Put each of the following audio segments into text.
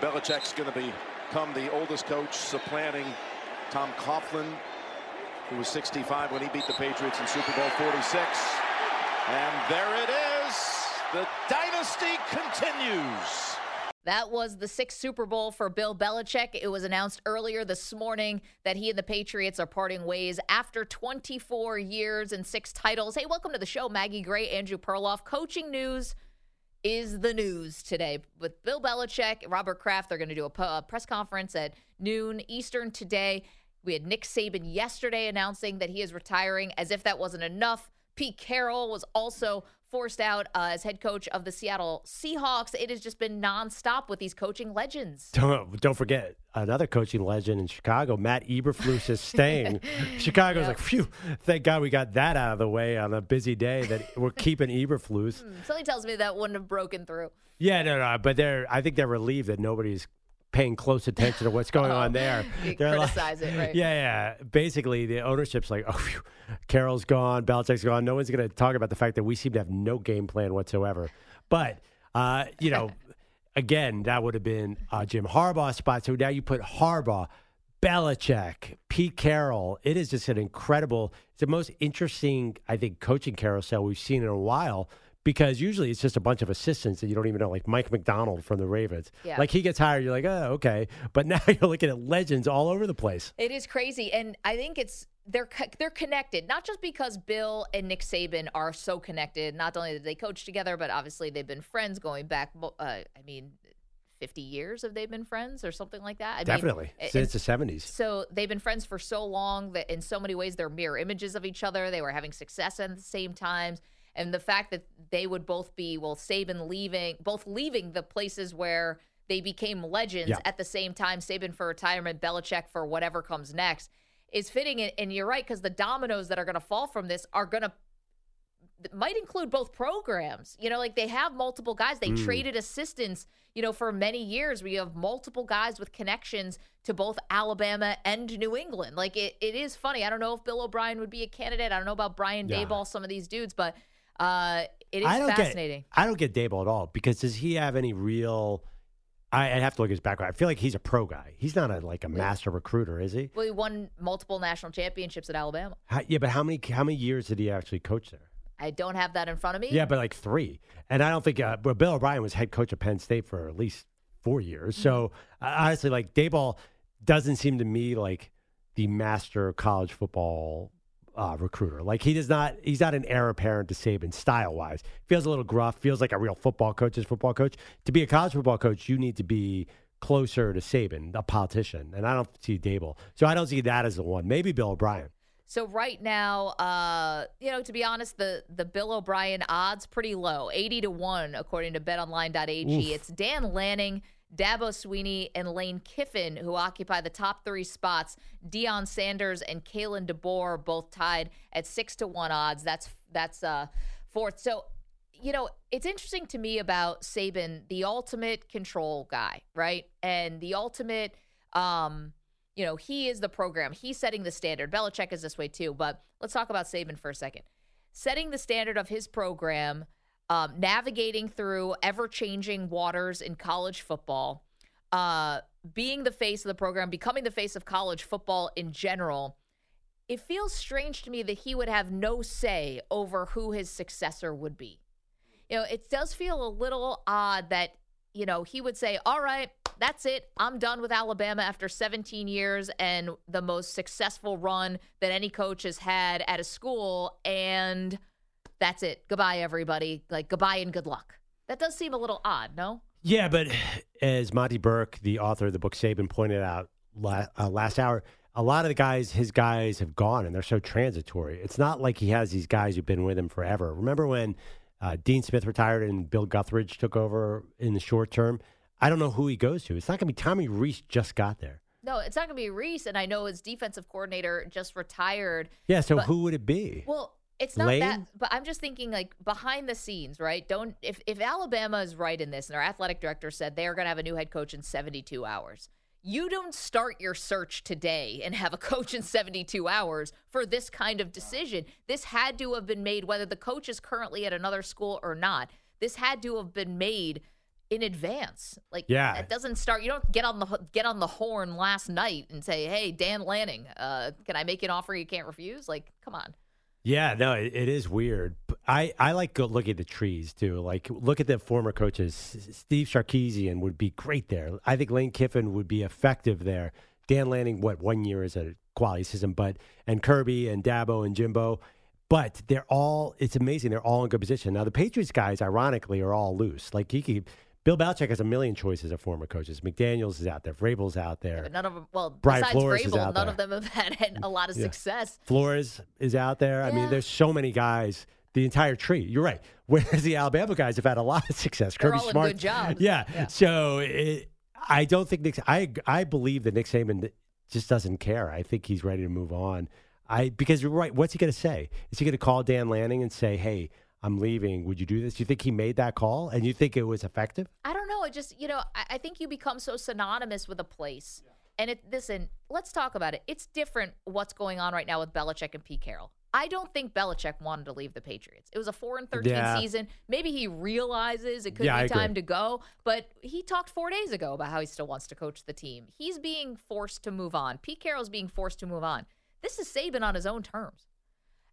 Belichick's going to become the oldest coach, supplanting Tom Coughlin, who was 65 when he beat the Patriots in Super Bowl 46. And there it is. The dynasty continues. That was the sixth Super Bowl for Bill Belichick. It was announced earlier this morning that he and the Patriots are parting ways after 24 years and six titles. Hey, welcome to the show, Maggie Gray, Andrew Perloff. Coaching news is the news today with Bill Belichick, Robert Kraft. They're going to do a, a press conference at noon Eastern today. We had Nick Saban yesterday announcing that he is retiring. As if that wasn't enough, Pete Carroll was also forced out uh, as head coach of the Seattle Seahawks. It has just been nonstop with these coaching legends. Don't, don't forget another coaching legend in Chicago, Matt Eberflus is staying. Chicago's yep. like, phew, thank God we got that out of the way on a busy day that we're keeping Eberflus. Hmm, something tells me that wouldn't have broken through. Yeah, no, no, but they're, I think they're relieved that nobody's paying close attention to what's going on there. They're criticize like, it, right? Yeah, yeah. Basically, the ownership's like, oh, phew, Carroll's gone, Belichick's gone. No one's going to talk about the fact that we seem to have no game plan whatsoever. But, uh, you know, again, that would have been uh, Jim Harbaugh's spot. So now you put Harbaugh, Belichick, Pete Carroll. It is just an incredible, it's the most interesting, I think, coaching carousel we've seen in a while because usually it's just a bunch of assistants that you don't even know, like Mike Macdonald from the Ravens. Yeah. Like he gets hired, you're like, oh, okay. But now you're looking at legends all over the place. It is crazy, and I think it's they're they're connected not just because Bill and Nick Saban are so connected. Not only did they coach together, but obviously they've been friends going back. Uh, I mean. 50 years have they been friends or something like that? I Definitely. Mean, Since the 70s. So they've been friends for so long that in so many ways they're mirror images of each other. They were having success at the same times and the fact that they would both be well Saban leaving both leaving the places where they became legends yeah. at the same time Saban for retirement Belichick for whatever comes next is fitting and you're right because the dominoes that are going to fall from this are going to might include both programs. You know, like they have multiple guys. They mm. traded assistants, you know, for many years. We have multiple guys with connections to both Alabama and New England. Like it, it is funny. I don't know if Bill O'Brien would be a candidate. I don't know about Brian yeah. Daboll, some of these dudes, but uh, it is I don't fascinating. Get, I don't get Daboll at all because does he have any real? I, I have to look at his background. I feel like he's a pro guy. He's not a like a master recruiter, is he? Well, he won multiple national championships at Alabama. How, yeah, but how many how many years did he actually coach there? I don't have that in front of me. Yeah, but like three. And I don't think. Uh, well, Bill O'Brien was head coach of Penn State for at least four years. Mm-hmm. So uh, honestly, like Daboll doesn't seem to me like the master college football uh, recruiter. Like he does not, he's not an heir apparent to Saban style wise. Feels a little gruff. Feels like a real football coach's football coach. To be a college football coach, you need to be closer to Saban, a politician, and I don't see Daboll. So I don't see that as the one. Maybe Bill O'Brien. So right now, uh, you know, to be honest, the the Bill O'Brien odds pretty low, eighty to one according to BetOnline.ag. Oof. It's Dan Lanning Dabo Swinney and Lane Kiffin, who occupy the top three spots. Deion Sanders and Kalen DeBoer both tied at six to one odds. That's that's uh, fourth. So, you know, it's interesting to me about Saban, the ultimate control guy, right? And the ultimate, um, you know, he is the program. He's setting the standard. Belichick is this way too. But let's talk about Saban for a second. Setting the standard of his program um, navigating through ever changing waters in college football, uh, being the face of the program, becoming the face of college football in general. It feels strange to me that he would have no say over who his successor would be. You know, it does feel a little odd that, you know, he would say, All right, that's it. I'm done with Alabama after 17 years and the most successful run that any coach has had at a school. And that's it. Goodbye, everybody. Like, goodbye and good luck. That does seem a little odd, no? Yeah, but as Monte Burke, the author of the book Saban, pointed out last, uh, last hour, a lot of the guys, his guys have gone and they're so transitory. It's not like he has these guys who've been with him forever. Remember when uh, Dean Smith retired and Bill Guthridge took over in the short term? I don't know who he goes to. It's not going to be Tommy Rees just got there. No, it's not going to be Rees. and I know his defensive coordinator just retired. Yeah, so but, who would it be? Well, it's not Lane? that, but I'm just thinking like behind the scenes, right? Don't if if Alabama is right in this, and our athletic director said they are going to have a new head coach in 72 hours. You don't start your search today and have a coach in 72 hours for this kind of decision. This had to have been made, whether the coach is currently at another school or not. This had to have been made in advance. Like Yeah. it doesn't start. You don't get on the get on the horn last night and say, "Hey, Dan Lanning, uh, can I make an offer you can't refuse?" Like, come on. Yeah, no, it, it is weird. I, I like go looking at the trees too. Like look at the former coaches. Steve Sarkisian would be great there. I think Lane Kiffin would be effective there. Dan Lanning, what one year is a quality system, but and Kirby and Dabo and Jimbo, but they're all. It's amazing. They're all in good position. Now the Patriots guys, ironically, are all loose. Like he could. Bill Belichick has a million choices of former coaches. McDaniels is out there. Vrabel's out there. But none of them. Well, Brian besides Flores Vrabel, none there. of them have had, a lot of Yeah. success. Flores is out there. I mean, there's so many guys. The entire tree. You're right. Whereas the Alabama guys have had a lot of success. They're Kirby all Smart. good. Yeah. Yeah. So it, I don't think Nick. I I believe that Nick Saban just doesn't care. I think he's ready to move on. I because you're right. What's he going to say? Is he going to call Dan Lanning and say, "Hey, I'm leaving. Would you do this?" Do you think he made that call and you think it was effective? I don't know. It just, you know, I, I think you become so synonymous with a place. And it, listen, let's talk about it. It's different what's going on right now with Belichick and Pete Carroll. I don't think Belichick wanted to leave the Patriots. It was a four and thirteen Yeah. season. Maybe he realizes it could Yeah, I be agree. time to go. But he talked four days ago about how he still wants to coach the team. He's being forced to move on. Pete Carroll's being forced to move on. This is Saban on his own terms.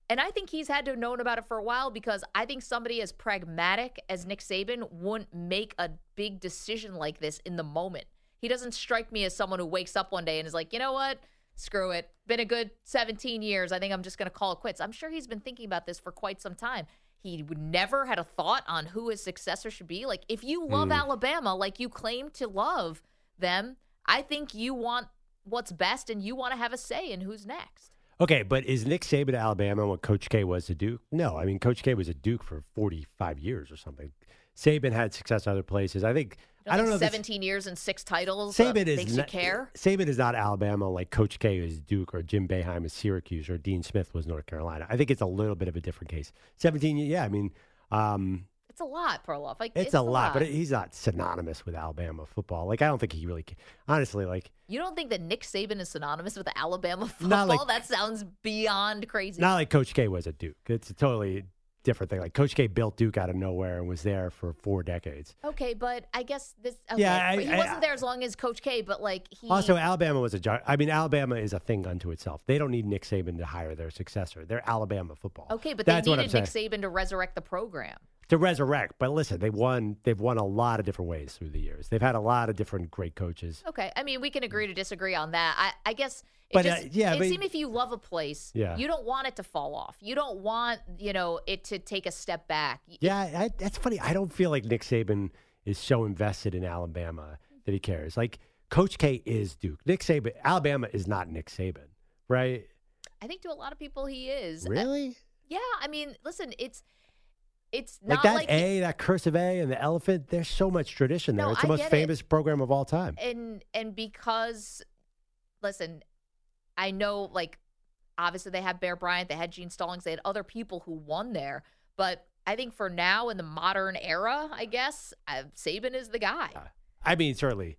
And I think he's had to have known about it for a while because I think somebody as pragmatic as Nick Saban wouldn't make a big decision like this in the moment. He doesn't strike me as someone who wakes up one day and is like, you know what? Screw it. Been a good 17 years. I think I'm just going to call it quits. I'm sure he's been thinking about this for quite some time. He would never had a thought on who his successor should be. Like, if you love hmm. Alabama, like you claim to love them, I think you want what's best and you want to have a say in who's next. Okay, but is Nick Saban to Alabama what Coach K was to Duke? No, I mean Coach K was a Duke for 45 years or something. Saban had success other places. I think I don't know. 17 years and six titles uh, Saban is makes you not, care. Saban is not Alabama like Coach K is Duke or Jim Boeheim is Syracuse or Dean Smith was North Carolina. I think it's a little bit of a different case. 17, yeah, I mean, um, It's a lot, Perloff. Like it's, a lot, but he's not synonymous with Alabama football. Like I don't think he really, ca- honestly, like you don't think that Nick Saban is synonymous with Alabama football? Like- that sounds beyond crazy. not like Coach K was at Duke. It's a totally different thing. Like Coach K built Duke out of nowhere and was there for four decades. okay, but I guess this. Okay, Yeah, I- he I- wasn't there as long as Coach K. But like he Also, Alabama was a. I mean, Alabama is a thing unto itself. They don't need Nick Saban to hire their successor. They're Alabama football. Okay, but That's they needed Nick. Saban to resurrect the program. To resurrect. But listen, they won. They've won a lot of different ways through the years. They've had a lot of different great coaches. Okay, I mean we can agree to disagree on that. I, I guess. It But, just, uh, yeah, it but- seems if you love a place, Yeah. you don't want it to fall off. You don't want, you know, it to take a step back. Yeah, I, that's funny. I don't feel like Nick Saban is so invested in Alabama that he cares. Like Coach K is Duke. Nick Saban, Alabama is not Nick Saban, right? I think to a lot of people he is. Uh, Really? Yeah, I mean, listen, it's it's not Like that like A, that cursive A, and the elephant. There's so much tradition there. No, it's the I most get it. famous program of all time. and and because listen, I know like obviously they had Bear Bryant, they had Gene Stallings, they had other people who won there, but I think for now in the modern era, I guess uh, Saban is the guy. I mean, certainly,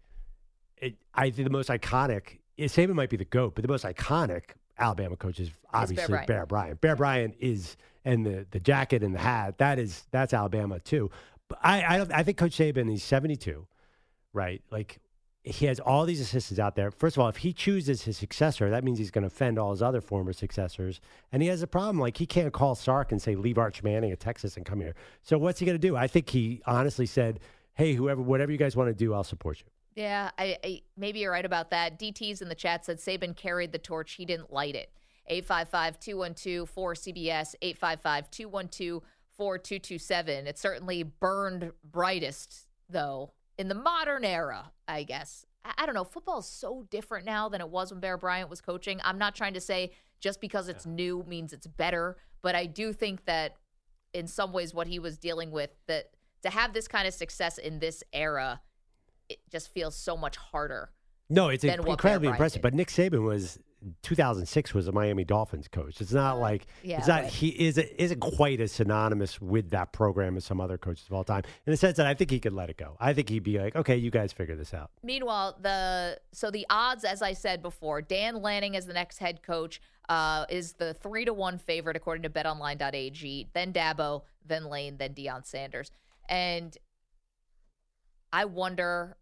it, I think the most iconic. Saban might be the goat, but the most iconic Alabama coach is obviously Bryant. Bear Bryant. Bear Bryant is, and the the jacket and the hat. That is that's Alabama too. But I I, don't, I think Coach Saban he's seventy two, right? Like he has all these assistants out there. First of all, if he chooses his successor, that means he's going to offend all his other former successors. And he has a problem. Like he can't call Sark and say leave Arch Manning at Texas and come here. So what's he going to do? I think he honestly said, "Hey, whoever, whatever you guys want to do, I'll support you." Yeah, I, I maybe you're right about that. DT's in the chat said Saban carried the torch. He didn't light it. 855-212-4CBS, 855-212-4227. It certainly burned brightest, though, in the modern era, I guess. I, I don't know. Football is so different now than it was when Bear Bryant was coaching. I'm not trying to say just because it's new means it's better, but I do think that in some ways what he was dealing with, that to have this kind of success in this era – it just feels so much harder. No, it's incredibly impressive. did. But Nick Saban was 2006 was a Miami Dolphins coach. It's not like yeah, it's not but- he is isn't quite as synonymous with that program as some other coaches of all time. In the sense that I think he could let it go. I think he'd be like, okay, you guys figure this out. Meanwhile, the so the odds, as I said before, Dan Lanning as the next head coach uh, is the three to one favorite according to BetOnline.ag. Then Dabo, then Lane, then Deion Sanders, and I wonder,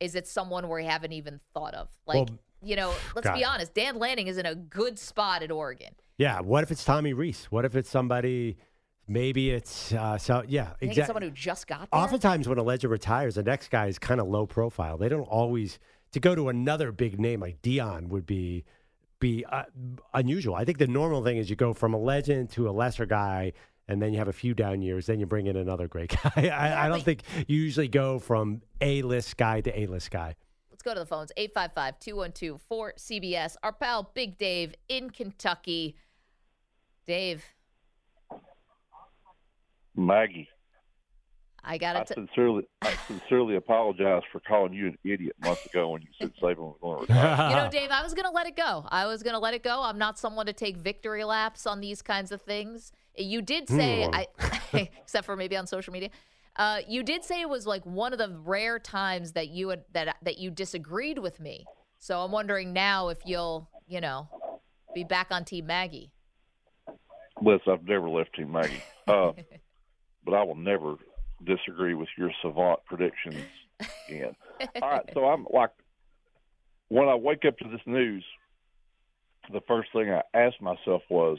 is it someone we haven't even thought of? Like, Well, you know, let's be honest. Dan Lanning is in a good spot at Oregon. Yeah. What if it's Tommy Rees? What if it's somebody? Maybe it's uh, so. Yeah, exactly. someone who just got there. Oftentimes, when a legend retires, the next guy is kind of low profile. They don't always to go to another big name like Deion would be be uh, unusual. I think the normal thing is you go from a legend to a lesser guy, and then you have a few down years. Then you bring in another great guy. I, I don't think you usually go from a list guy to a list guy. Let's go to the phones 855 212 4CBS. Our pal Big Dave in Kentucky. Dave, Maggie, I got I sincerely, I sincerely apologize for calling you an idiot months ago when you said Saban was going to retire. You know, Dave, I was going to let it go. I was going to let it go. I'm not someone to take victory laps on these kinds of things. You did say, Hmm. I, except for maybe on social media, uh, you did say it was like one of the rare times that you had that that you disagreed with me. So I'm wondering now if you'll, you know, be back on Team Maggie. Listen, I've never left Team Maggie, uh, but I will never disagree with your savant predictions again. All right, so I'm like, when I wake up to this news, the first thing I asked myself was,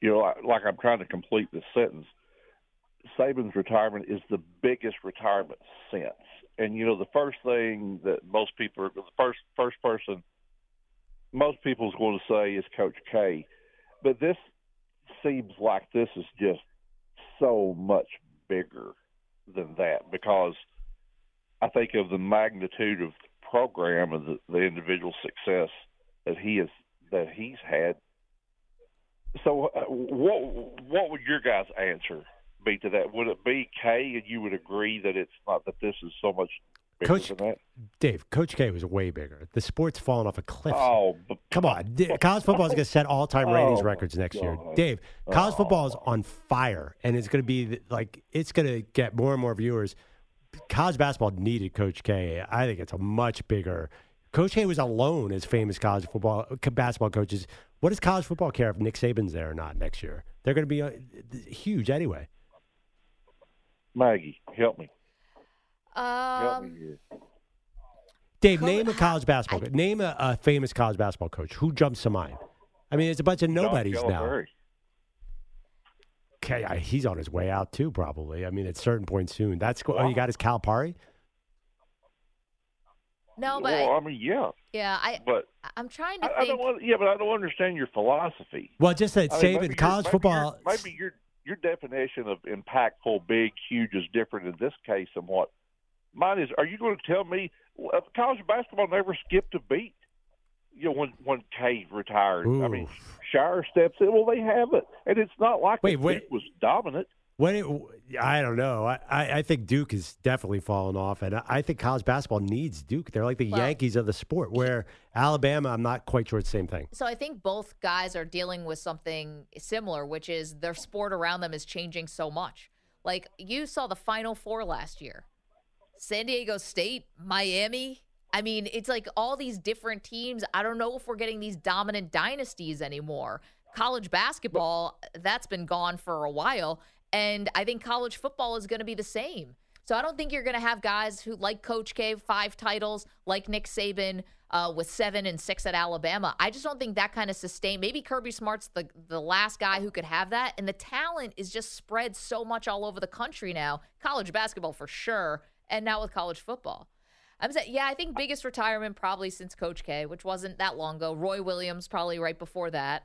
you know, like, I'm trying to complete this sentence. Saban's retirement is the biggest retirement since, and you know, the first thing that most people, are, the first first person, most people's going to say is Coach K, but this seems like this is just so much bigger than that because I think of the magnitude of the program and the, the individual success that he has that he's had. So, uh, what what would your guys' answer be to that? Would it be K, and you would agree that it's not that this is so much bigger Coach- than that? Dave, Coach K was way bigger. The sport's fallen off a cliff. Oh, but Come on. College football is going to set all time ratings Oh, records next year. Dave, college Oh. football is on fire, and it's going to be like, it's going to get more and more viewers. College basketball needed Coach K. I think it's a much bigger. Coach K was alone as famous college football basketball coaches. What does college football care if Nick Saban's there or not next year? They're going to be uh, huge anyway. Maggie, help me, help me Um, here. Dave, Co- name a college basketball. co- name a, a famous college basketball coach. Who jumps to mind? I mean, it's a bunch of nobodies now. Calipari. Okay, I, he's on his way out too, probably. I mean, at a certain point soon. That's oh, you got his Calipari. No, but well, I- I mean, yeah, yeah, I but I'm trying to I, I don't. want- Yeah, but I don't understand your philosophy. Well, just that I mean, Saban, your- college maybe football. Your, maybe your your definition of impactful, big, huge is different in this case somewhat. Mine is. Are you going to tell me well, college basketball never skipped a beat? You know, when when K retired, I mean, Oof. Scheyer steps in. Well, they have it, and it's not like Wait, the wait. Was dominant. When it, I don't know. I, I, think Duke is definitely fallen off, and I, I think college basketball needs Duke. They're like the Well- Yankees of the sport. Where Alabama, I'm not quite sure it's the same thing. So I think both guys are dealing with something similar, which is their sport around them is changing so much. Like you saw the Final Four last year, San Diego State, Miami. I mean, it's like all these different teams. I don't know if we're getting these dominant dynasties anymore. College basketball, that's been gone for a while. And I think college football is going to be the same. So I don't think you're going to have guys who, like Coach K, five titles, like Nick Saban uh, with seven and six at Alabama. I just don't think that kind of sustain. Maybe Kirby Smart's the the last guy who could have that, and the talent is just spread so much all over the country now. College basketball for sure, and now with college football. I'm saying, yeah, I think biggest retirement probably since Coach K, which wasn't that long ago. Roy Williams probably right before that,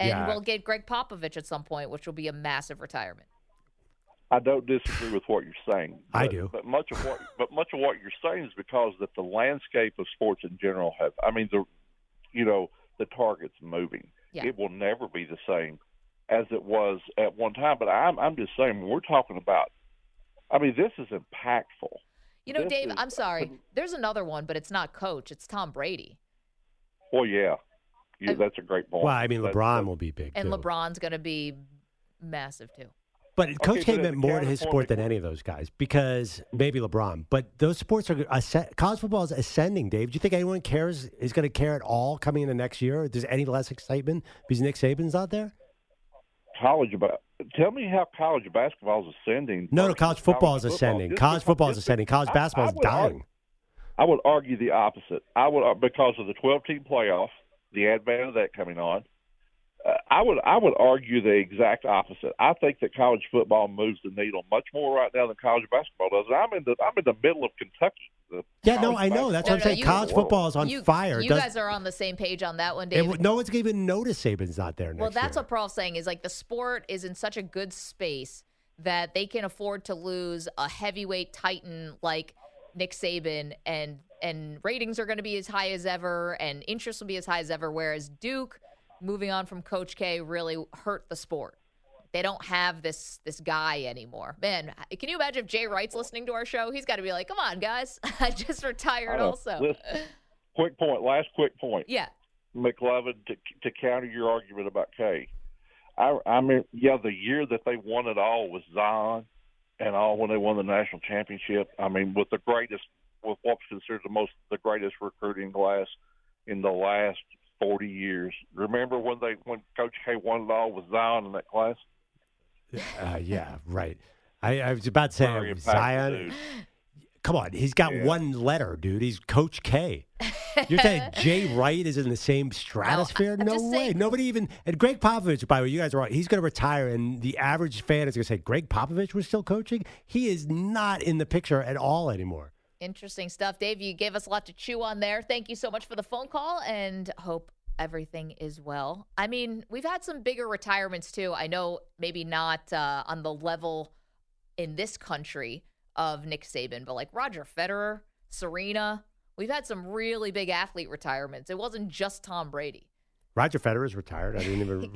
and Yeah. we'll get Gregg Popovich at some point, which will be a massive retirement. I don't disagree with what you're saying. I do. But much of what but much of what you're saying is because that the landscape of sports in general have I mean the you know, the target's moving. Yeah. It will never be the same as it was at one time. But I'm I'm just saying when we're talking about I mean, this is impactful. You know, This Dave, is- I'm sorry. There's another one, but it's not Coach. It's Tom Brady, Well yeah. Yeah, that's a great point. Well, I mean, LeBron that's- will be big. and too. LeBron's going to be massive too. But Coach but K as meant more to his sport than any of those guys because maybe LeBron. But those sports are ascend- college football is ascending. Dave, do you think anyone cares is going to care at all coming into next year? There's any less excitement because Nick Saban's out there? college about. Tell me how college basketball is ascending. No, no, versus college football is ascending. Just College football is ascending. College basketball I is would argue- dying. I would argue the opposite. I would uh, because of the 12 team playoff, the advent of that coming on. Uh, I would I would argue the exact opposite. I think that college football moves the needle much more right now than college basketball does. And I'm in the I'm in the middle of Kentucky. Yeah, no, I know. That's basketball what I'm No, no, saying. you- college football is on you, fire. You Does- guys are on the same page on that one, it David. w- no one's going to even notice Saban's not there next Well, that's year. what Paul's saying is like the sport is in such a good space that they can afford to lose a heavyweight titan like Nick Saban and and ratings are going to be as high as ever and interest will be as high as ever whereas Duke moving on from coach K really hurt the sport. They don't have this this guy anymore. Man, can you imagine if Jay Wright's listening to our show? He's got to be like, "Come on, guys. I just retired know. also." Listen, quick point. Last quick point. Yeah. McLevin to to counter your argument about K. I I mean, yeah, the year that they won it all was Zion, and all when they won the national championship. I mean, with the greatest, with what's considered the most, the greatest recruiting class in the last forty years. Remember when they when Coach K won it all with Zion in that class? Uh, yeah, right. I, I was about to say Very Zion. dude. Come on, he's got Yeah. one letter, dude. He's Coach K. You're saying Jay Wright is in the same stratosphere? I'm No, way. saying- Nobody even. And Gregg Popovich, by the way, you guys are right. He's going to retire, and the average fan is going to say Gregg Popovich was still coaching. He is not in the picture at all anymore. Interesting stuff. Dave, you gave us a lot to chew on there. Thank you so much for the phone call and hope everything is well. I mean, we've had some bigger retirements too. I know maybe not uh, on the level in this country of Nick Saban, but like Roger Federer, Serena, we've had some really big athlete retirements. It wasn't just Tom Brady. Roger Federer is retired. I didn't even.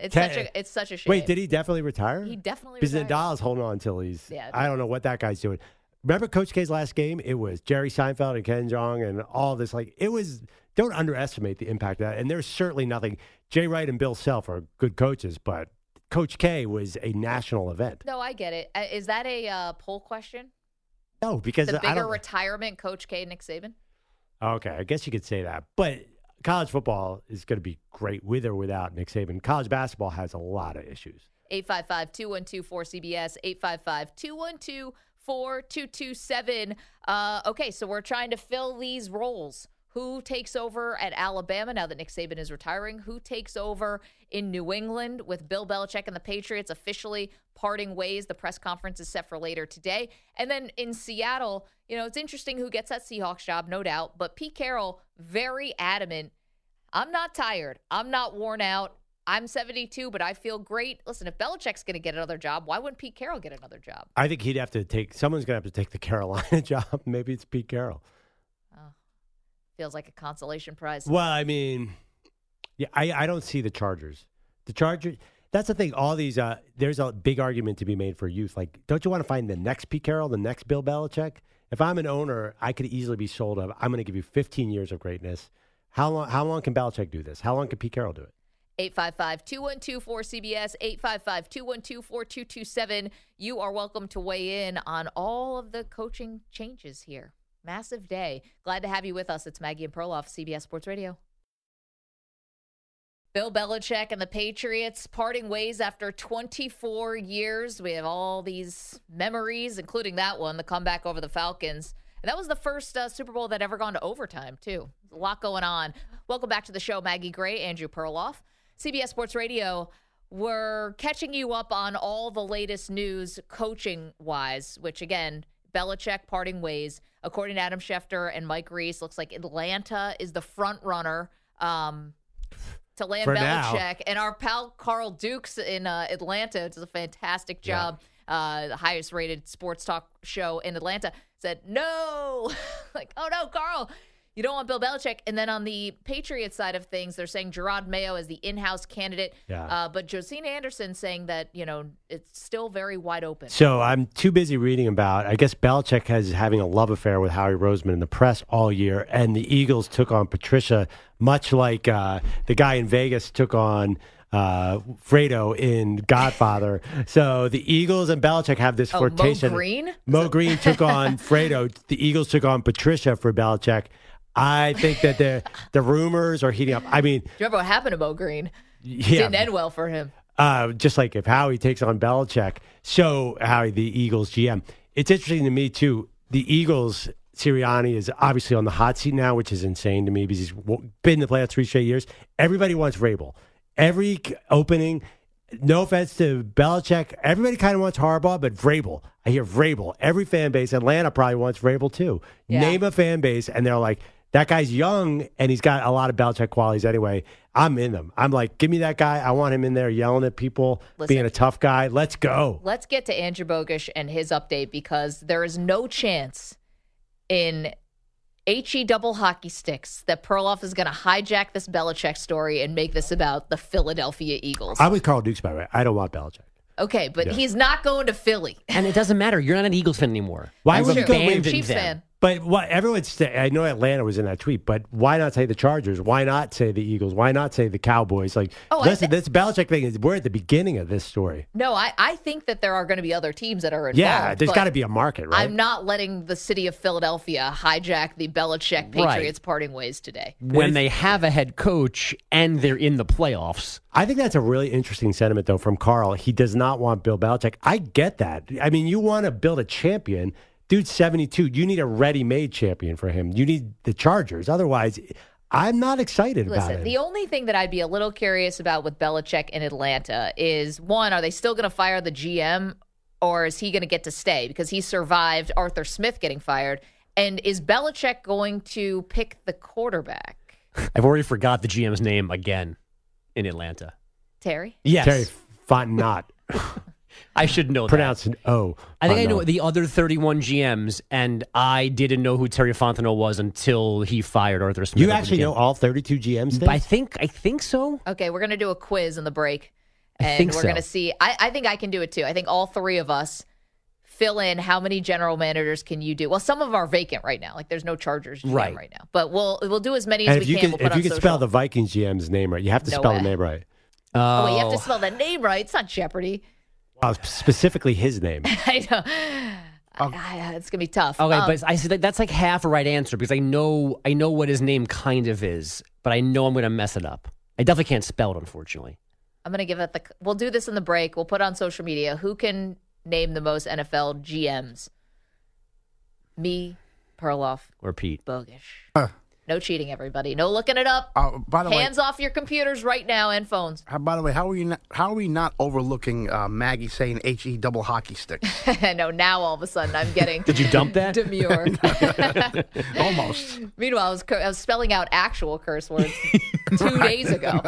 It's Can- such a it's such a shame. Wait, did he definitely retire? He definitely Because retired. Nadal's holding on until he's. Yeah. I don't know what that guy's doing. Remember Coach K's last game? It was Jerry Seinfeld and Ken Jeong and all this. Like it was. Don't underestimate the impact of that. And there's certainly nothing. Jay Wright and Bill Self are good coaches, but Coach K was a national event. No, I get it. Uh, that a uh, poll question? No, because The bigger retirement, Coach K, Nick Saban. okay, I guess you could say that, but college football is going to be great with or without Nick Saban. College basketball has a lot of issues. 855 212 4CBS, 855 212 4227. Uh, Okay, so we're trying to fill these roles. Who takes over at Alabama now that Nick Saban is retiring? Who takes over in New England with Bill Belichick and the Patriots officially parting ways? The press conference is set for later today. And then in Seattle, you know, it's interesting who gets that Seahawks job, no doubt. But Pete Carroll, very adamant I'm not tired. I'm not worn out. I'm 72, but I feel great. Listen, if Belichick's going to get another job, why wouldn't Pete Carroll get another job? I think he'd have to take. Someone's going to have to take the Carolina job. Maybe it's Pete Carroll. Feels like a consolation prize. Well, I mean, yeah, I, I don't see the Chargers. The Chargers. That's the thing. All these, uh, there's a big argument to be made for youth. Like, don't you want to find the next Pete Carroll, the next Bill Belichick? If I'm an owner, I could easily be sold of. I'm going to give you 15 years of greatness. How long? How long can Belichick do this? How long can Pete Carroll do it? 855 212 4CBS, 855 212 4227. You are welcome to weigh in on all of the coaching changes here. Massive day. Glad to have you with us. It's Maggie and Perloff, CBS Sports Radio. Bill Belichick and the Patriots parting ways after 24 years. We have all these memories, including that one, the comeback over the Falcons. And that was the first uh, Super Bowl that ever gone to overtime, too. A lot going on. Welcome back to the show, Maggie Gray, Andrew Perloff, CBS Sports Radio. We're catching you up on all the latest news coaching wise, which again, Belichick parting ways. According to Adam Schefter and Mike Reiss, looks like Atlanta is the front runner. Um, to land For now. Belichick. And our pal Carl Dukes in uh, Atlanta does a fantastic Yeah. job. Uh, the highest rated sports talk show in Atlanta said, no. like, oh no, Carl, you don't want Bill Belichick. And then on the Patriots side of things, they're saying Jerod Mayo is the in house candidate. Yeah. Uh, but Josina Anderson saying that, you know, it's still very wide open. So I'm too busy reading about. I guess Belichick has having a love affair with Howie Roseman in the press all year, and the Eagles took on Patricia, much like uh, the guy in Vegas took on uh, Fredo in Godfather. so the Eagles and Belichick have this Oh, Mo flirtation. Green? Moe Greene took on Fredo. The Eagles took on Patricia for Belichick. I think that the the rumors are heating up. I mean, Do you remember what happened to Bo Green? yeah, Didn't end well for him. uh, just like if Howie takes on Belichick, so Howie, the Eagles GM. It's interesting to me too. The Eagles, Sirianni is obviously on the hot seat now, which is insane to me because he's been in the playoffs three straight years. Everybody wants Vrabel. Every opening, no offense to Belichick, everybody kind of wants Harbaugh, but Vrabel. I hear Vrabel. Every fan base, Atlanta probably wants Vrabel too. Yeah. Name a fan base, and they're like, that guy's young and he's got a lot of Belichick qualities anyway. I'm in them. I'm like, give me that guy. I want him in there yelling at people, Listen. being a tough guy. Let's go. Let's get to Andrew Bogusch and his update because there is no chance in HE double hockey sticks that Perloff is going to hijack this Belichick story and make this about the Philadelphia Eagles. I'm with Carl Dukes, by the way. I don't want Belichick. okay, but he's not going to Philly. And it doesn't matter. You're not an Eagles fan anymore. Why You've would you go- wait, abandoned Chiefs them. fan. But what everyone's say, I know Atlanta was in that tweet, but why not say the Chargers? Why not say the Eagles? Why not say the Cowboys? Like, Oh, listen, thi- this Belichick thing is we're at the beginning of this story. No, I, I think that there are going to be other teams that are involved. Yeah, there's got to be a market, right? I'm not letting the city of Philadelphia hijack the Belichick Right. Patriots parting ways today. When they have a head coach and they're in the playoffs. I think that's a really interesting sentiment, though, from Carl. He does not want Bill Belichick. I get that. I mean, you want to build a champion. Dude's 72. You need a ready made champion for him. You need the Chargers. Otherwise, I'm not excited about it. Listen, it. the only thing that I'd be a little curious about with Belichick in Atlanta is one, are they still going to fire the GM or is he going to get to stay because he survived Arthur Smith getting fired? And is Belichick going to pick the quarterback? I've already forgot the GM's name again in Atlanta. Terry? Yes. Terry Fontenot. I should know that. Pronounce an O. I think I know Fontenot. the other 31 GMs, and I didn't know who Terry Fontenot was until he fired Arthur Smith. You actually know all 32 GMs? I think I think so. Okay, we're going to do a quiz in the break. And think we're so. going to see. I, I think I can do it too. I think all three of us fill in how many general managers can you do. Well, some of them are vacant right now. Like there's no Chargers GM right, Right. now. But we'll we'll do as many And as we you can. can, we'll put if on you can social. spell the Vikings GM's name right, you have to No spell way. the name right. Oh, wait, you have to oh. spell the name right. It's not Jeopardy. Well, specifically his name. I know. I- it's gonna be tough. Okay, Um, but I said that that's like half a right answer because I know I know what his name kind of is, but I know I'm going to mess it up. I definitely can't spell it, unfortunately. I'm gonna give it the. We'll do this in the break. We'll put on social media. Who can name the most NFL GMs? Me, Perloff, Or Pete. Bogusch. No cheating, everybody. No looking it up. Uh, by the way, Hands off your computers right now and phones. how, by the way, how are we not, how are we not overlooking uh, Maggie saying he double hockey sticks? no, now all of a sudden I'm getting Did you dump that? demure. Almost. Meanwhile, I was, I was spelling out actual curse words two days ago.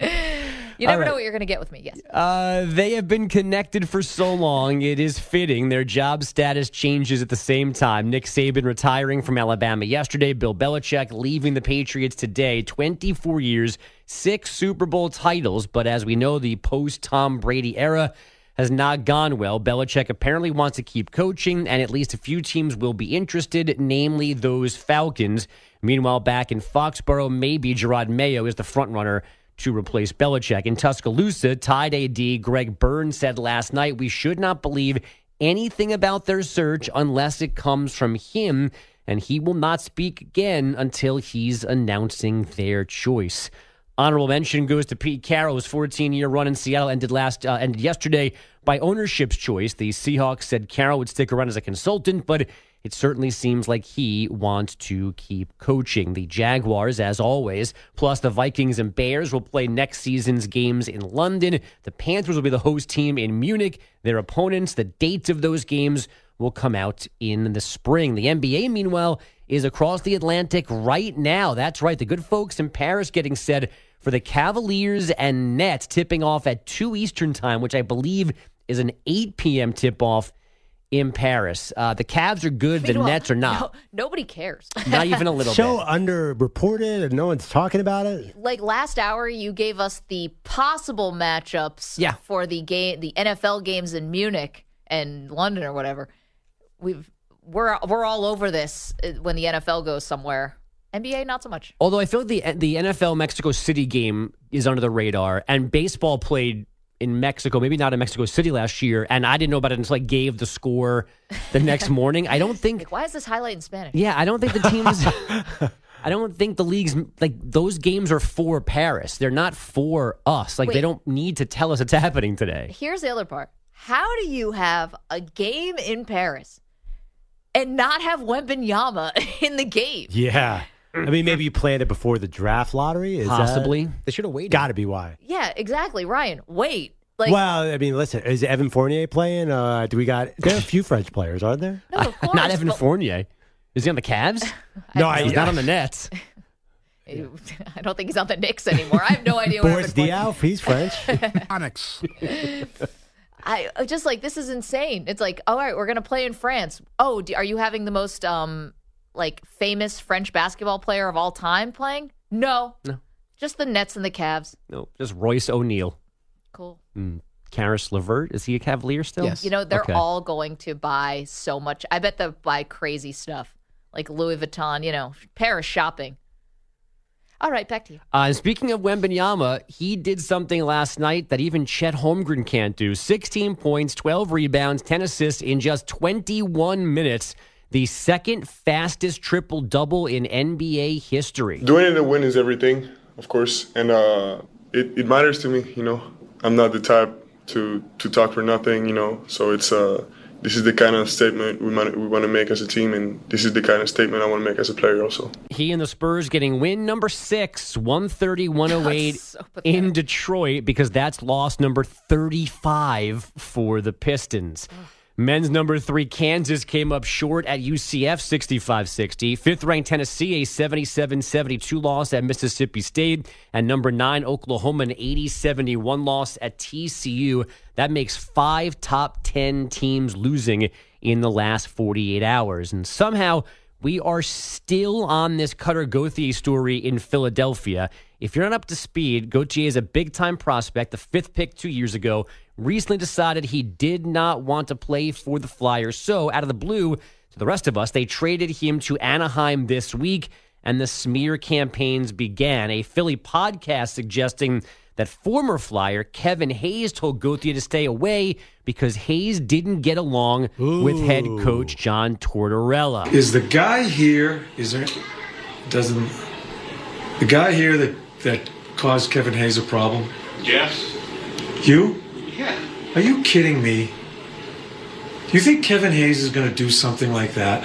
you never know what you're going to get with me. Yes. Uh, they have been connected for so long, it is fitting. Their job status changes at the same time. Nick Saban retiring from Alabama yesterday, Bill Belichick leaving the Patriots today. 24 years, six Super Bowl titles, but as we know, the post Tom Brady era has not gone well. Belichick apparently wants to keep coaching, and at least a few teams will be interested, namely those Falcons. Meanwhile, back in Foxborough, maybe Jerod Mayo is the frontrunner to replace Belichick. In Tuscaloosa, Tide AD Greg Burns said last night, We should not believe anything about their search unless it comes from him, and he will not speak again until he's announcing their choice. Honorable mention goes to Pete Carroll's 14-year run in Seattle ended last uh, ended yesterday by ownership's choice. The Seahawks said Carroll would stick around as a consultant, but it certainly seems like he wants to keep coaching. The Jaguars, as always, plus the Vikings and Bears will play next season's games in London. The Panthers will be the host team in Munich. Their opponents, the dates of those games will come out in the spring. The NBA, meanwhile, is across the Atlantic right now. That's right. The good folks in Paris getting set for the Cavaliers and Nets tipping off at 2 Eastern time, which I believe is an 8 p.m. tip off in Paris. Uh, the Cavs are good, the Nets are not. no- nobody cares. Not even a little so bit. underreported and no one's talking about it. like last hour, you gave us the possible matchups Yeah. for the game, the NFL games in Munich and London or whatever. We've we're we're all over this uh, when the NFL goes somewhere. NBA, not so much. Although I feel like the the NFL Mexico City game is under the radar, and baseball played in Mexico, maybe not in Mexico City last year, and I didn't know about it until I gave the score the next morning. I don't think Like, why is this highlight in Spanish? Yeah, I don't think the teams. I don't think the league's like those games are for Paris. They're not for us. Like they don't need to tell us it's happening today. Here's the other part. How do you have a game in Paris and not have Wembanyama in the game? Yeah. I mean, maybe you planned it before the draft lottery. Is Possibly. They should have waited. Got to be why. Yeah, exactly. Ryan, wait. Like, well, I mean, listen, is Evan Fournier playing? Uh, do we got? There are a few French players, aren't there? no, of course. not Evan but- Fournier. Is he on the Cavs? No, I, He's not on the Nets. I don't think he's on the Knicks anymore. I have no idea where Boris Diaw, he's French. Onyx. I I just like this is insane. It's like, all right, we're gonna play in France. Oh, do, are you having the most um like famous French basketball player of all time playing? No, No. just the Nets and the Cavs. No, just Royce O'Neale. Cool. Caris LeVert. Is he a Cavalier still? Yes. You know, they're Okay. all going to buy so much. I bet they'll buy crazy stuff like Louis Vuitton. You know, Paris shopping. All right, back to you. Uh, speaking of Wembanyama, he did something last night that even Chet Holmgren can't do. 16 points, 12 rebounds, 10 assists in just 21 minutes. The second fastest triple double in NBA history. Doing it to win is everything, of course, and uh, it, it matters to me. You know, I'm not the type to to talk for nothing. You know, so it's uh, this is the kind of statement we want we want to make as a team, and this is the kind of statement I want to make as a player also. He and the Spurs getting win number six, 130 108 So in Detroit, because that's loss number 35 for the Pistons. Men's number three, Kansas, came up short at UCF 65 60. Fifth ranked Tennessee, a 77 72 loss at Mississippi State. And number nine, Oklahoma, an 80 71 loss at TCU. That makes five top 10 teams losing in the last 48 hours. And somehow, we are still on this Cutter Gauthier story in Philadelphia. If you're not up to speed, Gauthier is a big time prospect, the fifth pick two years ago. Recently decided he did not want to play for the Flyers. So, out of the blue, to the rest of us, they traded him to Anaheim this week, and the smear campaigns began. A Philly podcast suggesting that former Flyer Kevin Hayes told Gauthier to stay away because Hayes didn't get along with head coach John Tortorella. Is the guy here? Is there? Doesn't the guy here that that caused Kevin Hayes a problem? Yes. You? Yeah. Are you kidding me? Do you think Kevin Hayes is going to do something like that?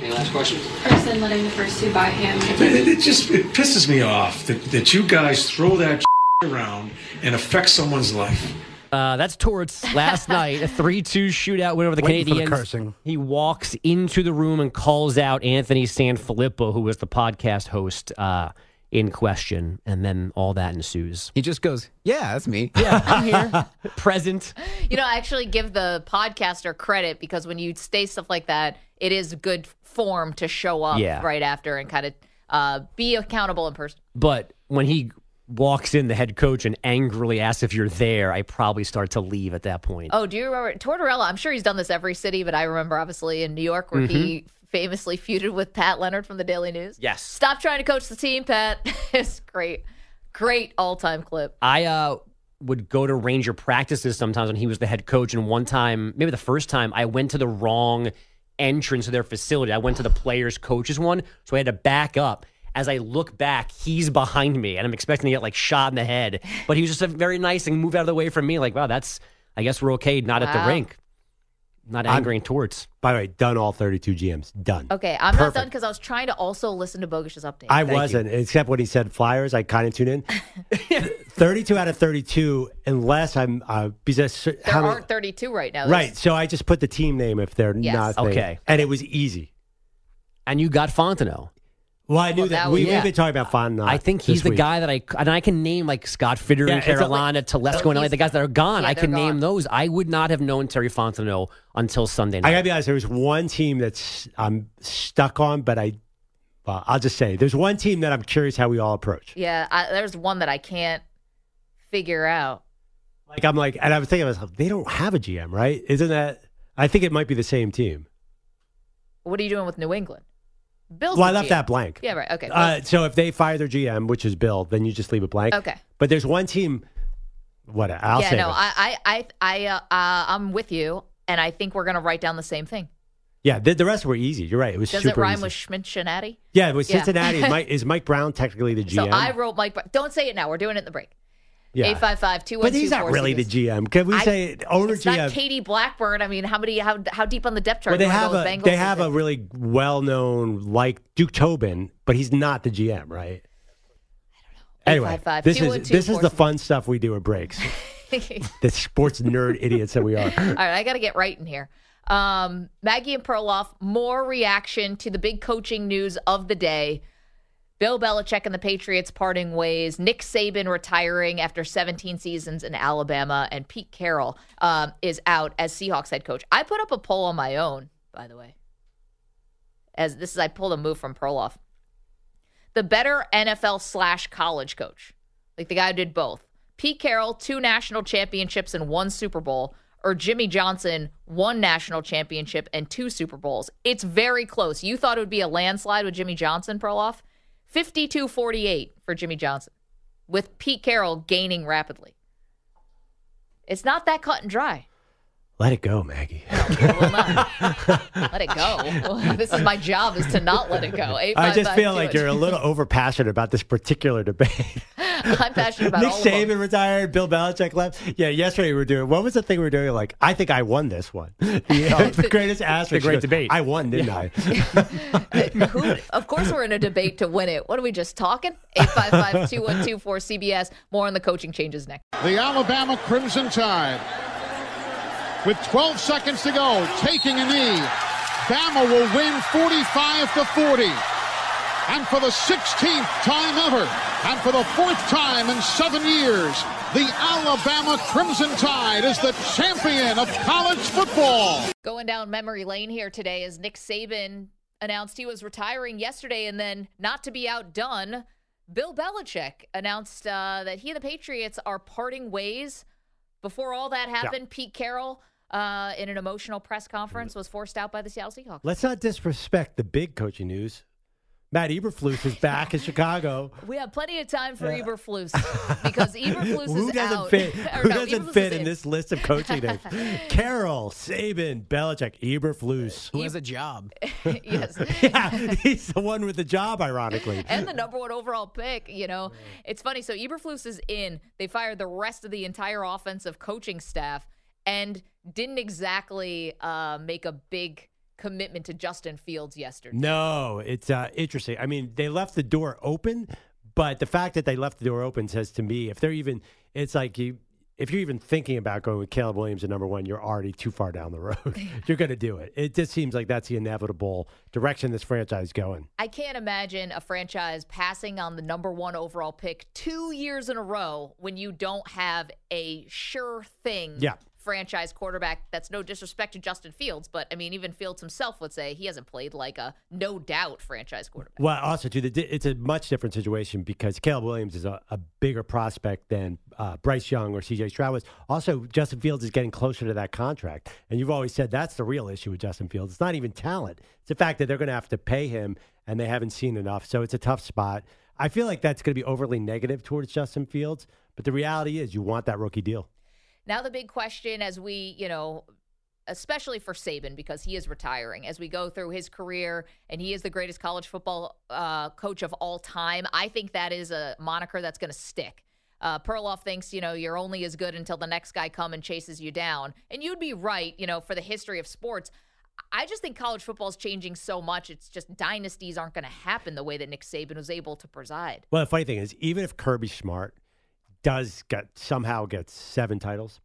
Any last questions? person letting the first two buy him. It, it just it pisses me off that, that you guys throw that around and affect someone's life. Uh, that's Torts last night, a 3 2 shootout win over the Waiting for the cursing. He walks into the room and calls out Anthony Sanfilippo, who was the podcast host uh, in question, and then all that ensues. He just goes, "Yeah, that's me." Yeah, I'm here, present. You know, I actually give the podcaster credit because when you say stuff like that, it is good form to show up Yeah. right after and kind of uh, be accountable in person. But when he walks in, the head coach, and angrily asks if you're there, I probably start to leave at that point. Oh, do you remember Tortorella? I'm sure he's done this every city, but I remember obviously in New York where he famously feuded with Pat Leonard from the Daily News. Yes. Stop trying to coach the team, Pat. it's great. Great all time clip. I uh, would go to Ranger practices sometimes when he was the head coach. And one time, maybe the first time, I went to the wrong entrance of their facility. I went to the players' coaches one, so I had to back up. As I look back, he's behind me, and I'm expecting to get like shot in the head. But he was just a very nice and moved out of the way from me. Like, wow, that's I guess we're okay. Not at the rink, not angering towards. By the way, done all 32 GMs. Done. Okay, I'm not done because I was trying to also listen to Bogusch's update. I Thank wasn't, except when he said Flyers. I kind of tuned in. 32 out of 32, unless I'm uh, because there how aren't 32 right now. There's- right. So I just put the team name if they're Yes. not there. Okay. and it was easy. And you got Fontenot. Well, I knew Well, that, that we, was- we've been talking about Fontenot. Uh, I think he's this the week. guy that I and I can name like Scott Fitter Yeah, in it's a- Carolina, Telesco So and LA, the guys that are gone. Yeah, I can they're name gone. those. I would not have known Terry Fontenot until Sunday night. I gotta be honest. There was one team that's I'm stuck on, but I, well, I'll just say there's one team that I'm curious how we all approach. Yeah, I, there's one that I can't figure out. Like I'm like, and I was thinking to myself, they don't have a GM, right? Isn't that? I think it might be the same team. What are you doing with New England? Bill's Well, I left GM. that blank. Yeah, right. Okay. Uh, so if they fire their GM, which is Bill, then you just leave it blank. Okay. But there's one team. What I'll yeah, say. no, it. I, I, I, I, uh, uh, I'm with you, and I think we're going to write down the same thing. Yeah, the, the rest were easy. You're right. It was Does super it rhyme easy. with Cincinnati? yeah, it was Yeah. Cincinnati. is, Mike, is Mike Brown technically the GM? So I wrote Mike. Don't say it now. We're doing it in the break. Yeah. Eight five five two one But two he's not really the. GM. Can we I- say owner It's GM? not Katie Blackburn. I mean, how many? How how deep on the depth chart? well, they do you wanna have a Bengals they have a defense? really well known like Duke Tobin, but he's not the GM, right? I don't know. Anyway, 855 this is 212 this is the fun stuff we do at breaks. the sports nerd idiots that we are. All right, I got to get right in here. Um, Maggie and Perloff, more reaction to the big coaching news of the day. Bill Belichick and the Patriots parting ways. Nick Saban retiring after 17 seasons in Alabama, and Pete Carroll um, is out as Seahawks head coach. I put up a poll on my own, by the way. As this is, I pulled a move from Perloff. The better NFL slash college coach, like the guy who did both. Pete Carroll, two national championships and one Super Bowl, or Jimmy Johnson, one national championship and two Super Bowls. It's very close. You thought it would be a landslide with Jimmy Johnson, Perloff? 52 48 for Jimmy Johnson, with Pete Carroll gaining rapidly. It's not that cut and dry. Let it go, Maggie. Not. let it go. this is my job is to not let it go. I just feel 855 like you're a little overpassionate about this particular debate. I'm passionate about Nick all of them. Saban retired, Bill Belichick left. Yeah, yesterday we were doing. What was the thing we were doing? Like, I think I won this one. Yeah, oh. the greatest asterisk. great was, debate. I won, didn't I? Who, of course, we're in a debate to win it. What are we just talking? 855 2124 CBS. More on the coaching changes next. The Alabama Crimson Tide. With 12 seconds to go, taking a knee. Bama will win 45 to 40. And for the 16th time ever, and for the fourth time in seven years, the Alabama Crimson Tide is the champion of college football. Going down memory lane here today as Nick Saban announced he was retiring yesterday, and then not to be outdone, Bill Belichick announced uh, that he and the Patriots are parting ways. Before all that happened, Pete Carroll, uh, in an emotional press conference, was forced out by the Seattle Seahawks. Let's not disrespect the big coaching news. Matt Eberflus is back in Chicago. We have plenty of time for Eberflus because Eberflus Who is doesn't out. fit? Who no, doesn't Eberflus fit is in this list of coaching names? Carroll, Saban, Belichick, Eberflus. Who has a job? yes. yeah, he's the one with the job, ironically. and the number one overall pick. You know, it's funny. So Eberflus is in. They fired the rest of the entire offensive coaching staff and didn't exactly uh, make a big commitment to Justin Fields yesterday. No, it's uh, interesting. I mean, they left the door open, but the fact that they left the door open says to me, if they're even, it's like you, if you're even thinking about going with Caleb Williams at number one, you're already too far down the road. you're going to do it. It just seems like that's the inevitable direction this franchise is going. I can't imagine a franchise passing on the number one overall pick two years in a row when you don't have a sure thing Yeah. Franchise quarterback. That's no disrespect to Justin Fields, but I mean, even Fields himself would say he hasn't played like a no doubt franchise quarterback. Well, also too, it's a much different situation because Caleb Williams is a, a bigger prospect than uh, Bryce Young or C.J. Stroud. Also, Justin Fields is getting closer to that contract, and you've always said that's the real issue with Justin Fields. It's not even talent; it's the fact that they're going to have to pay him, and they haven't seen enough. So it's a tough spot. I feel like that's going to be overly negative towards Justin Fields, but the reality is, you want that rookie deal. Now the big question as we, you know, especially for Saban because he is retiring as we go through his career and he is the greatest college football uh, coach of all time. I think that is a moniker that's going to stick. Uh, Perloff thinks, you know, you're only as good until the next guy come and chases you down. And you'd be right, you know, for the history of sports. I just think college football is changing so much. It's just dynasties aren't going to happen the way that Nick Saban was able to preside. Well, the funny thing is, even if Kirby Smart does get somehow gets seven titles,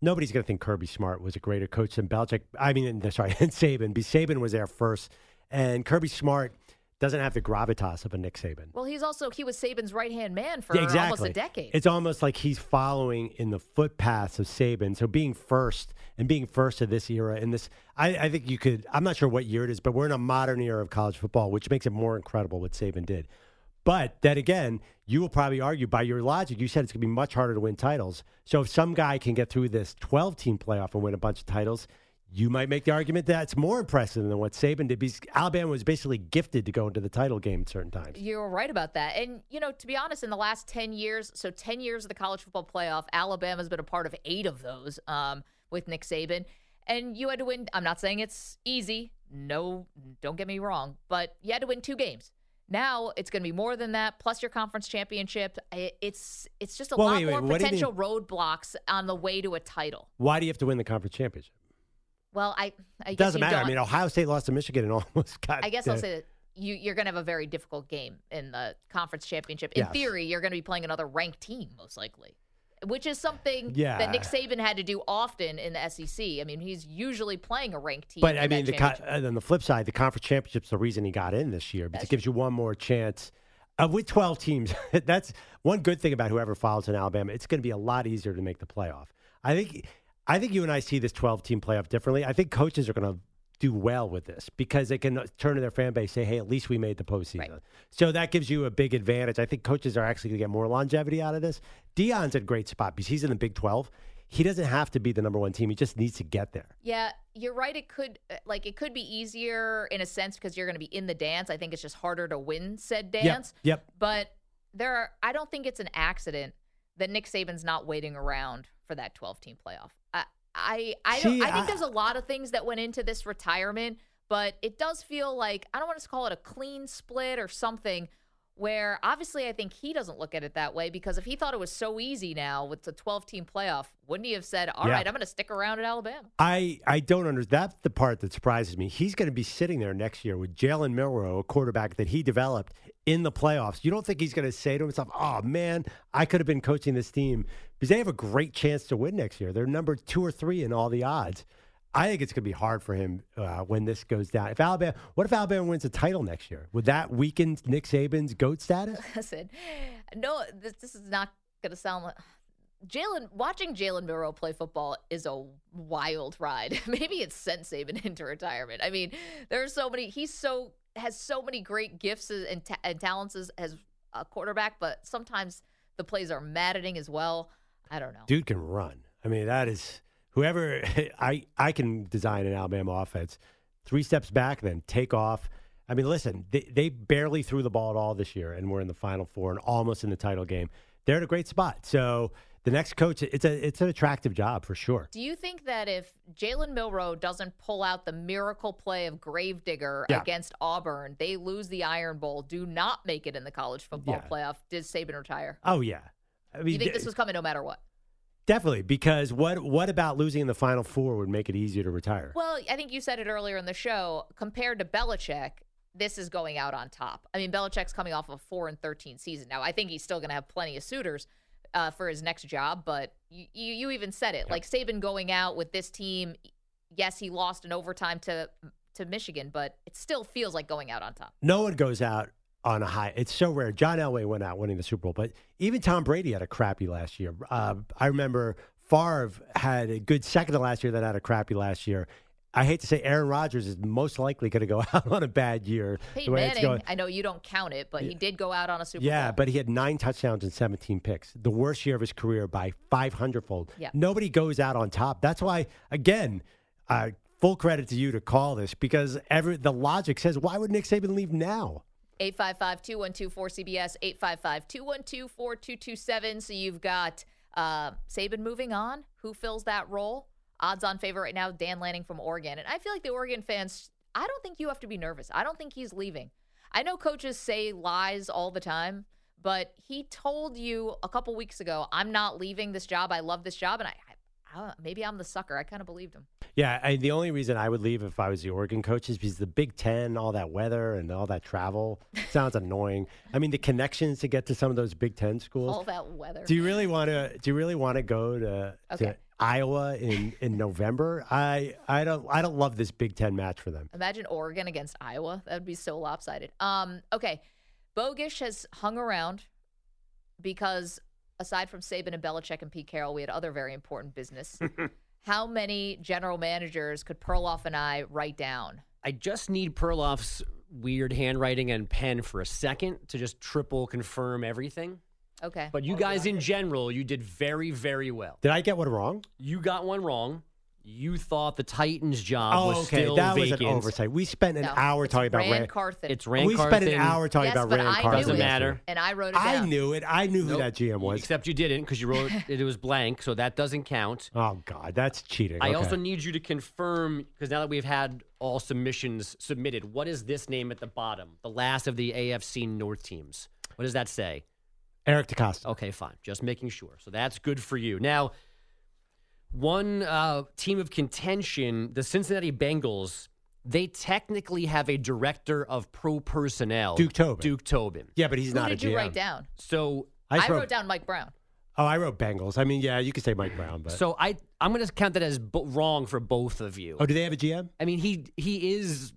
nobody's going to think Kirby Smart was a greater coach than Belichick. I mean, sorry, and Saban. Be Saban was there first, and Kirby Smart doesn't have the gravitas of a Nick Saban. Well, he's also he was Saban's right hand man for Yeah, almost a decade. It's almost like he's following in the footpaths of Saban. So being first and being first of this era and this, I, I think you could. I'm not sure what year it is, but we're in a modern era of college football, which makes it more incredible what Saban did. But then again, you will probably argue by your logic. You said it's going to be much harder to win titles. So if some guy can get through this 12 team playoff and win a bunch of titles, you might make the argument that it's more impressive than what Saban did because Alabama was basically gifted to go into the title game at certain times. You're right about that. And, you know, to be honest, in the last 10 years, so 10 years of the college football playoff, Alabama's been a part of eight of those um, with Nick Saban. and you had to win. I'm not saying it's easy. No, don't get me wrong, but you had to win two games. Now it's going to be more than that, plus your conference championship. It's it's just a Well, lot wait, wait, more potential roadblocks on the way to a title. Why do you have to win the conference championship? Well, I I It guess doesn't matter. I mean, Ohio State lost to Michigan and almost got. I guess I'll say that you, you're going to have a very difficult game in the conference championship. In Yes. theory, you're going to be playing another ranked team, most likely, which is something Yeah. that Nick Saban had to do often in the SEC. I mean, he's usually playing a ranked team. But I mean, the co- and on the flip side, the conference championship's the reason he got in this year because it gives you one more chance. Uh, with 12 teams, that's one good thing about whoever files in Alabama. It's going to be a lot easier to make the playoff. I think, I think you and I see this 12 team playoff differently. I think coaches are going to do well with this because they can turn to their fan base, say, "Hey, at least we made the postseason." So that gives you a big advantage. I think coaches are actually going to get more longevity out of this. Deion's in a great spot because he's in the Big 12. He doesn't have to be the number one team. He just needs to get there. Yeah, you're right. It could like it could be easier in a sense because you're going to be in the dance. I think it's just harder to win said Yep, dance. yep. But there are. I don't think it's an accident that Nick Saban's not waiting around for that 12 team playoff. I I don't, I think I- there's a lot of things that went into this retirement, but it does feel like I don't want to call it a clean split or something. Where obviously I think he doesn't look at it that way because if he thought it was so easy now with the 12 team playoff, wouldn't he have said, "All right, Yeah. I'm going to stick around at Alabama"? I, I don't understand. That's the part that surprises me. He's going to be sitting there next year with Jalen Milroe, a quarterback that he developed in the playoffs. You don't think he's going to say to himself, oh, man, I could have been coaching this team because they have a great chance to win next year. They're number two or three in all the odds. I think it's going to be hard for him uh, when this goes down. If Alabama, what if Alabama wins a title next year? Would that weaken Nick Saban's goat status? Listen, no, this, this is not going to sound like Jalen. Watching Jalen Milroe play football is a wild ride. Maybe it's sent Saban into retirement. I mean, there are so many. He's so has so many great gifts and, ta- and talents as, as a quarterback, but sometimes the plays are maddening as well. I don't know. dude can run. I mean, that is whoever I I can design an Alabama offense. Three steps back, then take off. I mean, listen, they, they barely threw the ball at all this year, and we're in the Final Four and almost in the title game. They're in a great spot. So the next coach, it's a it's an attractive job for sure. Do you think that if Jalen Milroe doesn't pull out the miracle play of Gravedigger Yeah. against Auburn, they lose the Iron Bowl, do not make it in the college football Yeah. playoff? Does Saban retire? Oh yeah, I mean, you think de- this was coming no matter what? definitely because what what about losing in the Final Four would make it easier to retire? Well, I think you said it earlier in the show. Compared to Belichick, this is going out on top. I mean, Belichick's coming off of a four and thirteen season. Now, I think he's still going to have plenty of suitors uh, for his next job. But you, you, you even said it, like Saban going out with this team. Yes, he lost in overtime to to Michigan, but it still feels like going out on top. no one goes out on a high. It's so rare. John Elway went out winning the Super Bowl, but even Tom Brady had a crappy last year. Uh, I remember Favre had a good second to last year, then had a crappy last year. I hate to say Aaron Rodgers is most likely going to go out on a bad year. Peyton Manning. I know you don't count it, but he did go out on a Super Yeah, Bowl. but he had nine touchdowns and 17 picks. The worst year of his career by 500 fold. Yeah. Nobody goes out on top. That's why, again, uh, full credit to you to call this because every the logic says, why would Nick Saban leave now? 855-212-4CBS, 855-212-4227. So you've got uh, Saban moving on. Who fills that role? Odds on favorite right now, Dan Lanning from Oregon. And I feel like the Oregon fans, I don't think you have to be nervous. I don't think he's leaving. I know coaches say lies all the time, but he told you a couple weeks ago, I'm not leaving this job. I love this job. And I, I, I maybe I'm the sucker. I kind of believed him. Yeah, I, the only reason I would leave if I was the Oregon coach is because the Big Ten, all that weather and all that travel sounds annoying. I mean, the connections to get to some of those Big Ten schools. All that weather. Do you really want to? Do you really want to go to, Okay. to Iowa in, in November? I I don't I don't love this Big Ten match for them. Imagine Oregon against Iowa. That would be so lopsided. Um, okay. Bogusch has hung around because aside from Saban and Belichick and Pete Carroll, we had other very important business. How many general managers could Perloff and I write down? I just need Perloff's weird handwriting and pen for a second to just triple confirm everything. Okay. But you guys in general, you did very, very well. Did I get one wrong? You got one wrong. You thought the Titans job Oh, was okay. still That was an oversight. We spent an No, hour it's talking about Ran Ran. Carthon. It's Ran we spent an Carthon. hour talking yes, about but Ran I Carthon. knew Doesn't it, matter. and I wrote it I down. knew it. I knew who Nope. that GM was. Except you didn't because you wrote it, it was blank, so that doesn't count. oh God, that's cheating. I Okay. also need you to confirm because now that we've had all submissions submitted, what is this name at the bottom? The last of the AFC North teams. What does that say? Eric DeCosta. Okay, fine. Just making sure. So that's good for you. Now, one uh, team of contention, the Cincinnati Bengals, they technically have a director of pro personnel, Duke Tobin. Duke Tobin. Yeah, but he's Who not did a GM. you write down? So I, I, wrote, wrote down Mike Brown. Oh, I wrote Bengals. I mean, yeah, you could say Mike Brown, but So I I'm going to count that as bo- wrong for both of you. oh, do they have a GM? I mean, he he is the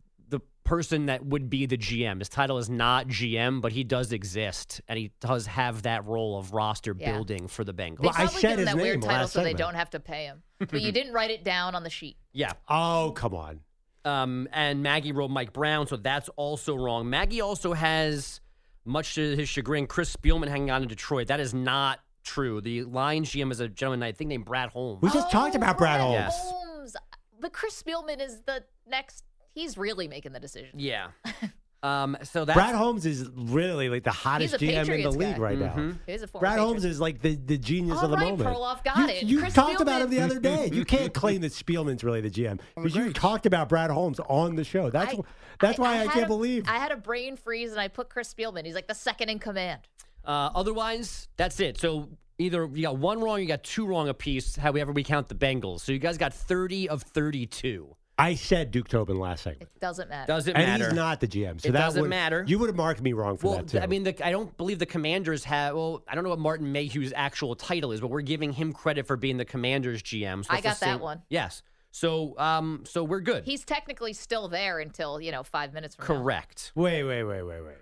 person that would be the GM. His title is not GM, but he does exist, and he does have that role of roster Yeah. building for the Bengals. They Well, I probably said his that weird title last so they don't have to pay him. But you didn't write it down on the sheet. yeah. Oh, come on. Um, and Maggie wrote Mike Brown, so that's also wrong. Maggie also has, much to his chagrin, Chris Spielman hanging on in Detroit. That is not true. The Lions GM is a gentleman I think named Brad Holmes. We just talked about Brad Holmes. Yes. Holmes. But Chris Spielman is the next. He's really making the decision. Yeah. Um, so that's Brad Holmes is really like the hottest a GM in the Patriots league guy. right now. Mm-hmm. He's a former Brad Holmes Patriot. is like the, the genius All of the right, moment. Perloff got you, it. You Chris talked about Spielman- him the other day. You can't claim that Spielman's really the GM because you talked about Brad Holmes on the show. That's I- that's why I, had can't a- believe. I had a brain freeze and I put Chris Spielman. He's like the second in command. Uh, otherwise, that's it. So either you got one wrong, you got two wrong apiece. However, we count the Bengals. So you guys got thirty of thirty-two. I said Duke Tobin last segment. It doesn't matter. Doesn't and matter. he's not the GM, so It that doesn't would, matter. You would have marked me wrong for Well, that too. I mean, the, I don't believe the Commanders have. Well, I don't know what Martin Mayhew's actual title is, but we're giving him credit for being the Commanders GM. So I it's the got that one. Yes. So, um, so we're good. He's technically still there until you know five minutes from now. Correct. wait, wait, wait, wait, wait.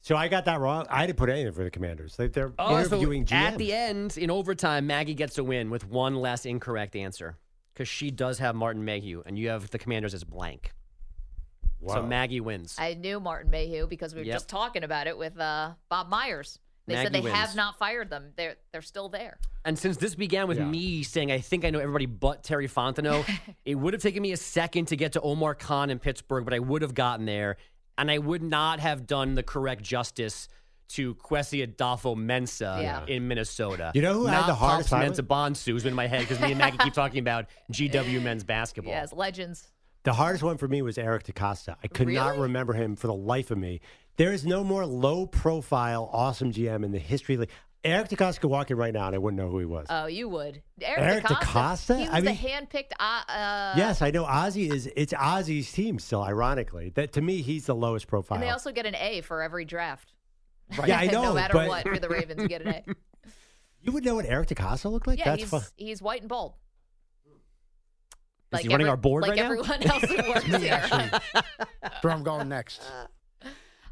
So I got that wrong. I didn't put anything for the Commanders. They, they're Oh, so interviewing GMs. at the end in overtime, Maggie gets a win with one less incorrect answer because she does have Martin Mayhew, and you have the Commanders as blank. So Maggie wins. I knew Martin Mayhew because we were Yep. just talking about it with uh, Bob Myers. They said Maggie they have not fired them. They're they're still there. And since this began with Yeah. me saying I think I know everybody but Terry Fontenot, it would have taken me a second to get to Omar Khan in Pittsburgh, but I would have gotten there, and I would not have done the correct justice to Kwesi Adofo-Mensah Yeah. in Minnesota. You know who had the hardest Pops time Mensah-Bonsu who's in my head because me and Maggie keep talking about GW men's basketball. Yes, legends. The hardest one for me was Eric DeCosta. I could not remember him for the life of me. There is no more low profile, awesome GM in the history. of the- Eric DeCosta could walk in right now and I wouldn't know who he was. Oh, you would. Eric, Eric DeCosta. DeCosta? He was I the mean- handpicked. Uh, uh, yes, I know Ozzie is. It's Ozzie's team still. Ironically, that to me he's the lowest profile. And they also get an A for every draft. Yeah, I know. no matter but what, for the Ravens, you get an A. you would know what Eric DeCosta looked like. yeah, That's he's fun. he's white and bold. Is he running our board like right now? everyone else who works Me, here. actually. That's where I'm going next. Uh,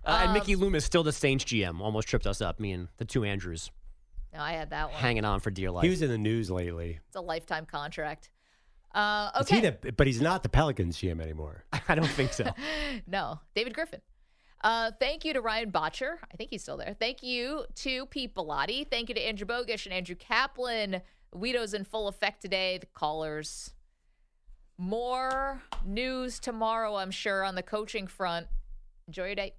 and Um, Mickey Loomis, still the Saints GM, almost tripped us up. Me and the two Andrews No, I had that one. hanging on for dear life. He was in the news lately. It's a lifetime contract. Uh, Is he okay. the- but he's not the Pelicans GM anymore. I don't think so. no, David Griffin. Uh, thank you to Ryan Botcher. I think he's still there. Thank you to Pete Bellotti. Thank you to Andrew Bogusch and Andrew Kaplan. Guido's in full effect today. The callers. More news tomorrow, I'm sure, on the coaching front. Enjoy your day.